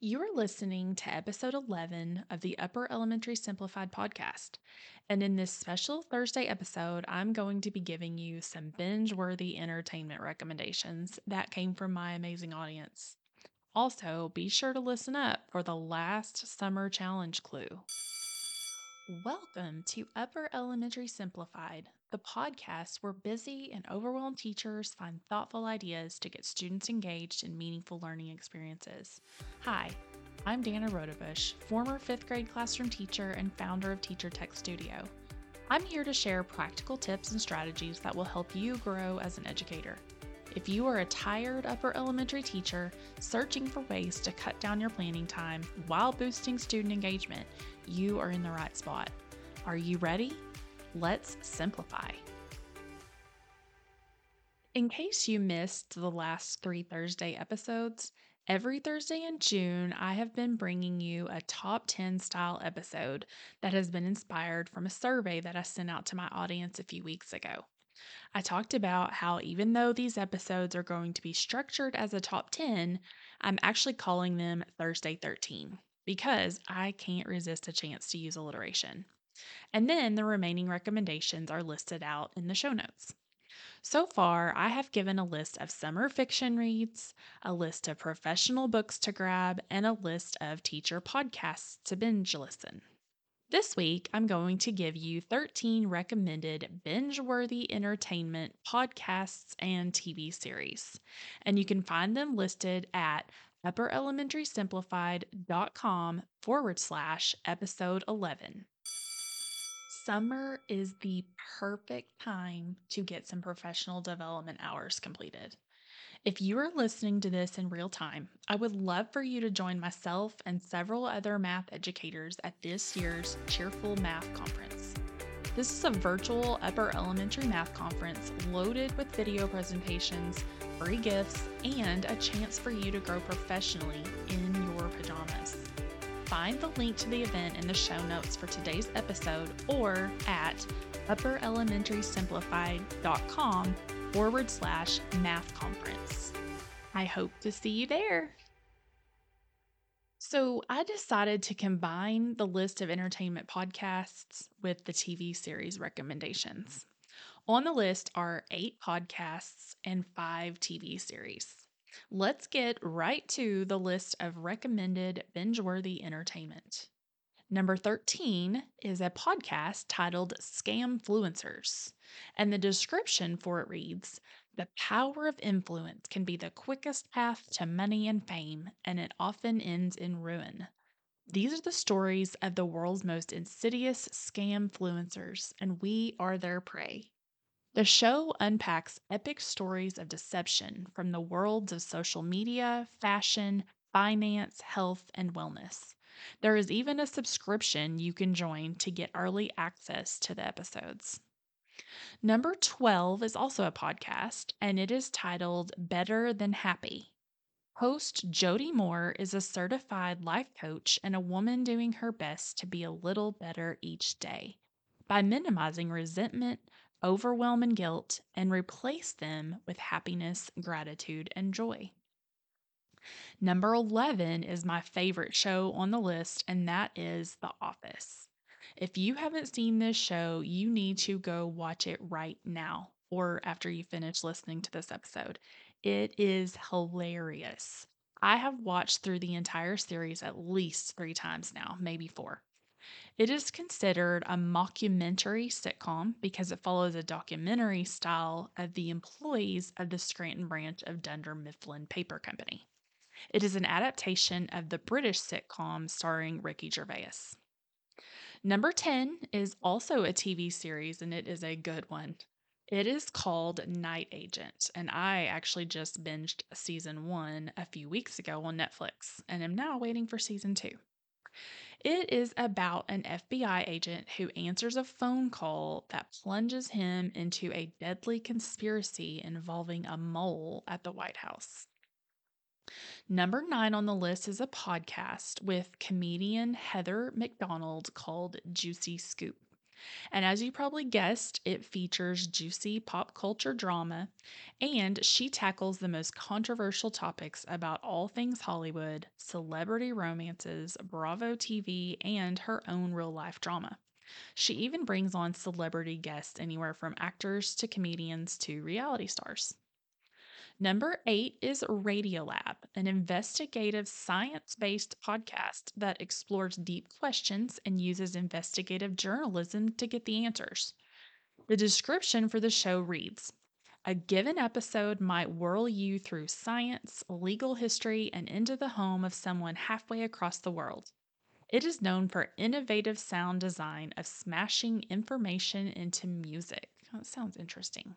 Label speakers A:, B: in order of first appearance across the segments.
A: You are listening to episode 11 of the Upper Elementary Simplified podcast. And in this special Thursday episode, I'm going to be giving you some binge worthy entertainment recommendations that came from my amazing audience. Also, be sure to listen up for the last summer challenge clue. Welcome to Upper Elementary Simplified, the podcast where busy and overwhelmed teachers find thoughtful ideas to get students engaged in meaningful learning experiences. Hi, I'm Danna Rodebush, former fifth grade classroom teacher and founder of Teacher Tech Studio. I'm here to share practical tips and strategies that will help you grow as an educator. If you are a tired upper elementary teacher searching for ways to cut down your planning time while boosting student engagement, you are in the right spot. Are you ready? Let's simplify. In case you missed the last three Thursday episodes, every Thursday in June, I have been bringing you a top 10 style episode that has been inspired from a survey that I sent out to my audience a few weeks ago. I talked about how even though these episodes are going to be structured as a top 10, I'm actually calling them Thursday 13 because I can't resist a chance to use alliteration. And then the remaining recommendations are listed out in the show notes. So far, I have given a list of summer fiction reads, a list of professional books to grab, and a list of teacher podcasts to binge listen. This week, I'm going to give you 13 recommended binge worthy entertainment podcasts and TV series. And you can find them listed at upperelementarysimplified.com forward slash episode 11. Summer is the perfect time to get some professional development hours completed. If you are listening to this in real time, I would love for you to join myself and several other math educators at this year's Cheerful Math Conference. This is a virtual upper elementary math conference loaded with video presentations, free gifts, and a chance for you to grow professionally in your pajamas. Find the link to the event in the show notes for today's episode or at upperelementarysimplified.com forward slash math conference. I hope to see you there. So, I decided to combine the list of entertainment podcasts with the TV series recommendations. On the list are eight podcasts and five TV series. Let's get right to the list of recommended binge worthy entertainment. Number 13 is a podcast titled Scamfluencers, and the description for it reads The power of influence can be the quickest path to money and fame, and it often ends in ruin. These are the stories of the world's most insidious scamfluencers, and we are their prey. The show unpacks epic stories of deception from the worlds of social media, fashion, finance, health, and wellness. There is even a subscription you can join to get early access to the episodes. Number 12 is also a podcast, and it is titled Better Than Happy. Host Jody Moore is a certified life coach and a woman doing her best to be a little better each day by minimizing resentment, overwhelm, and guilt, and replace them with happiness, gratitude, and joy. Number 11 is my favorite show on the list, and that is The Office. If you haven't seen this show, you need to go watch it right now or after you finish listening to this episode. It is hilarious. I have watched through the entire series at least three times now, maybe four. It is considered a mockumentary sitcom because it follows a documentary style of the employees of the Scranton branch of Dunder Mifflin Paper Company. It is an adaptation of the British sitcom starring Ricky Gervais. Number 10 is also a TV series, and it is a good one. It is called Night Agent, and I actually just binged season one a few weeks ago on Netflix and am now waiting for season two. It is about an FBI agent who answers a phone call that plunges him into a deadly conspiracy involving a mole at the White House. Number nine on the list is a podcast with comedian Heather McDonald called Juicy Scoop. And as you probably guessed, it features juicy pop culture drama, and she tackles the most controversial topics about all things Hollywood, celebrity romances, Bravo TV, and her own real life drama. She even brings on celebrity guests anywhere from actors to comedians to reality stars. Number eight is Radiolab, an investigative science based podcast that explores deep questions and uses investigative journalism to get the answers. The description for the show reads A given episode might whirl you through science, legal history, and into the home of someone halfway across the world. It is known for innovative sound design of smashing information into music. That sounds interesting.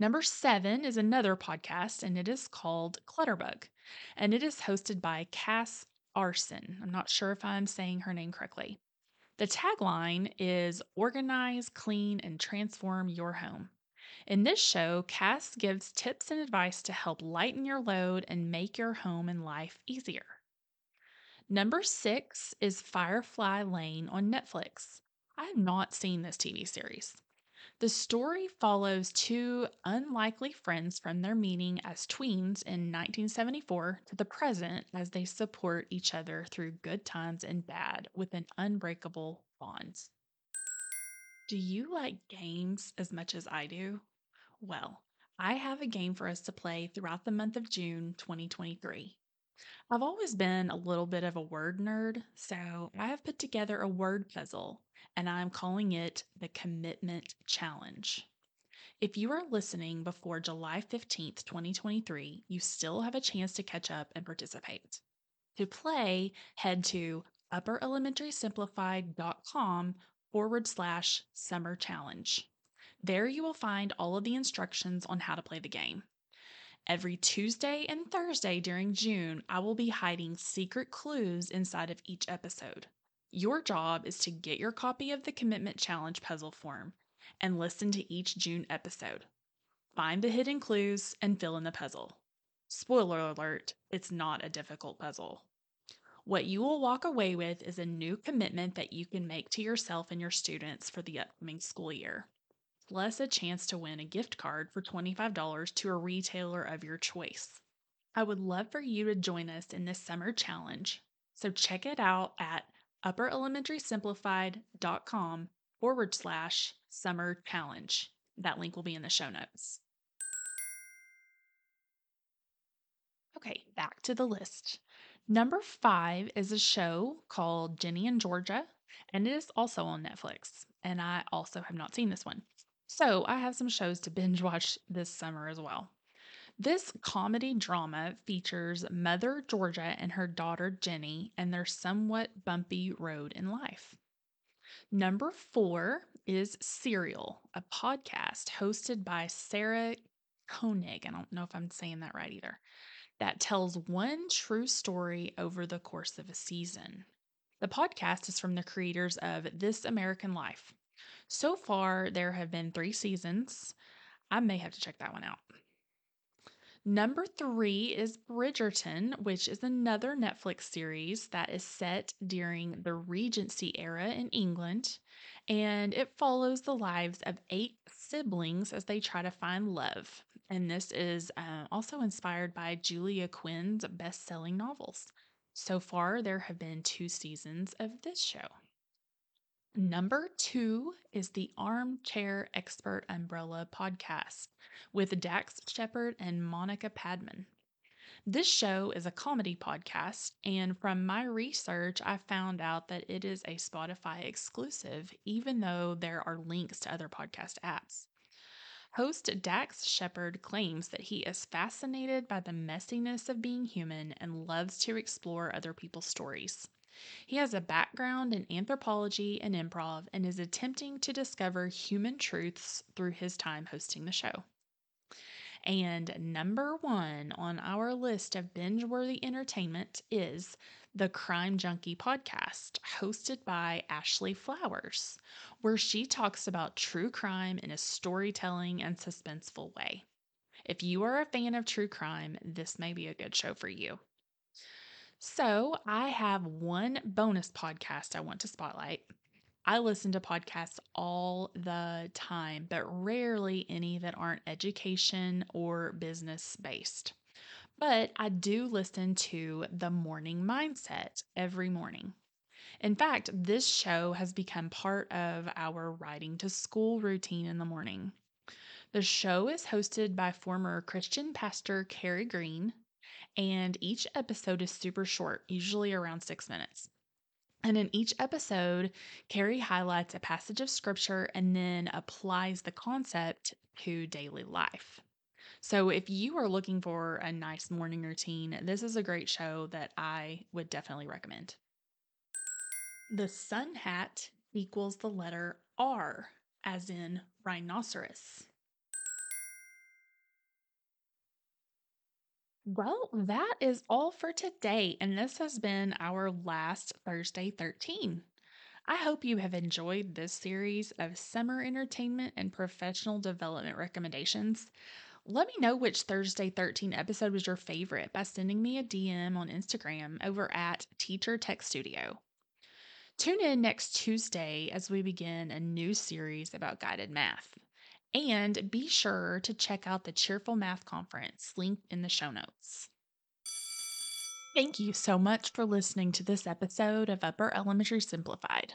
A: Number seven is another podcast, and it is called Clutterbug, and it is hosted by Cas Aarssen. I'm not sure if I'm saying her name correctly. The tagline is Organize, Clean, and Transform Your Home. In this show, Cas gives tips and advice to help lighten your load and make your home and life easier. Number six is Firefly Lane on Netflix. I have not seen this TV series. The story follows two unlikely friends from their meeting as tweens in 1974 to the present as they support each other through good times and bad with an unbreakable bond. Do you like games as much as I do? Well, I have a game for us to play throughout the month of June 2023. I've always been a little bit of a word nerd, so I have put together a word puzzle and I'm calling it the Commitment Challenge. If you are listening before July 15th, 2023, you still have a chance to catch up and participate. To play, head to upperelementarysimplified.com forward slash summer challenge. There you will find all of the instructions on how to play the game. Every Tuesday and Thursday during June, I will be hiding secret clues inside of each episode. Your job is to get your copy of the Commitment Challenge puzzle form and listen to each June episode. Find the hidden clues and fill in the puzzle. Spoiler alert, it's not a difficult puzzle. What you will walk away with is a new commitment that you can make to yourself and your students for the upcoming school year, plus a chance to win a gift card for $25 to a retailer of your choice. I would love for you to join us in this summer challenge, so check it out at upperelementarysimplified.com forward slash summer challenge. That link will be in the show notes. Okay, back to the list. Number five is a show called Ginny and Georgia, and it is also on Netflix. And I also have not seen this one. So I have some shows to binge watch this summer as well. This comedy drama features Mother Georgia and her daughter Ginny and their somewhat bumpy road in life. Number four is Serial, a podcast hosted by Sarah Koenig. I don't know if I'm saying that right either. That tells one true story over the course of a season. The podcast is from the creators of This American Life. So far, there have been three seasons. I may have to check that one out. Number three is Bridgerton, which is another Netflix series that is set during the Regency era in England. And it follows the lives of eight siblings as they try to find love. And this is uh, also inspired by Julia Quinn's best selling novels. So far, there have been two seasons of this show. Number two is the Armchair Expert Umbrella podcast with Dax Shepard and Monica Padman. This show is a comedy podcast, and from my research, I found out that it is a Spotify exclusive, even though there are links to other podcast apps. Host Dax Shepard claims that he is fascinated by the messiness of being human and loves to explore other people's stories. He has a background in anthropology and improv and is attempting to discover human truths through his time hosting the show. And number one on our list of binge worthy entertainment is the Crime Junkie podcast, hosted by Ashley Flowers, where she talks about true crime in a storytelling and suspenseful way. If you are a fan of true crime, this may be a good show for you. So, I have one bonus podcast I want to spotlight. I listen to podcasts all the time, but rarely any that aren't education or business based. But I do listen to The Morning Mindset every morning. In fact, this show has become part of our riding to school routine in the morning. The show is hosted by former Christian pastor Carey Green, and each episode is super short, usually around six minutes. And in each episode, Carey highlights a passage of scripture and then applies the concept to daily life. So, if you are looking for a nice morning routine, this is a great show that I would definitely recommend. The sun hat equals the letter R, as in rhinoceros. Well, that is all for today, and this has been our last Thursday 13. I hope you have enjoyed this series of summer entertainment and professional development recommendations. Let me know which Thursday 13 episode was your favorite by sending me a DM on Instagram over at Teacher Tech Studio. Tune in next Tuesday as we begin a new series about guided math. And be sure to check out the Cheerful Math Conference linked in the show notes. Thank you so much for listening to this episode of Upper Elementary Simplified.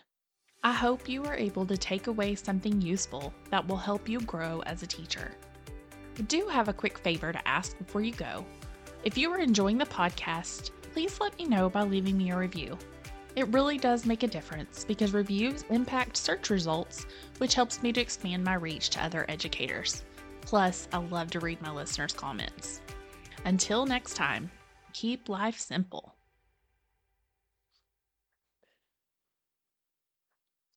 A: I hope you are able to take away something useful that will help you grow as a teacher. I do have a quick favor to ask before you go. If you are enjoying the podcast, please let me know by leaving me a review. It really does make a difference because reviews impact search results, which helps me to expand my reach to other educators. Plus, I love to read my listeners' comments. Until next time, keep life simple.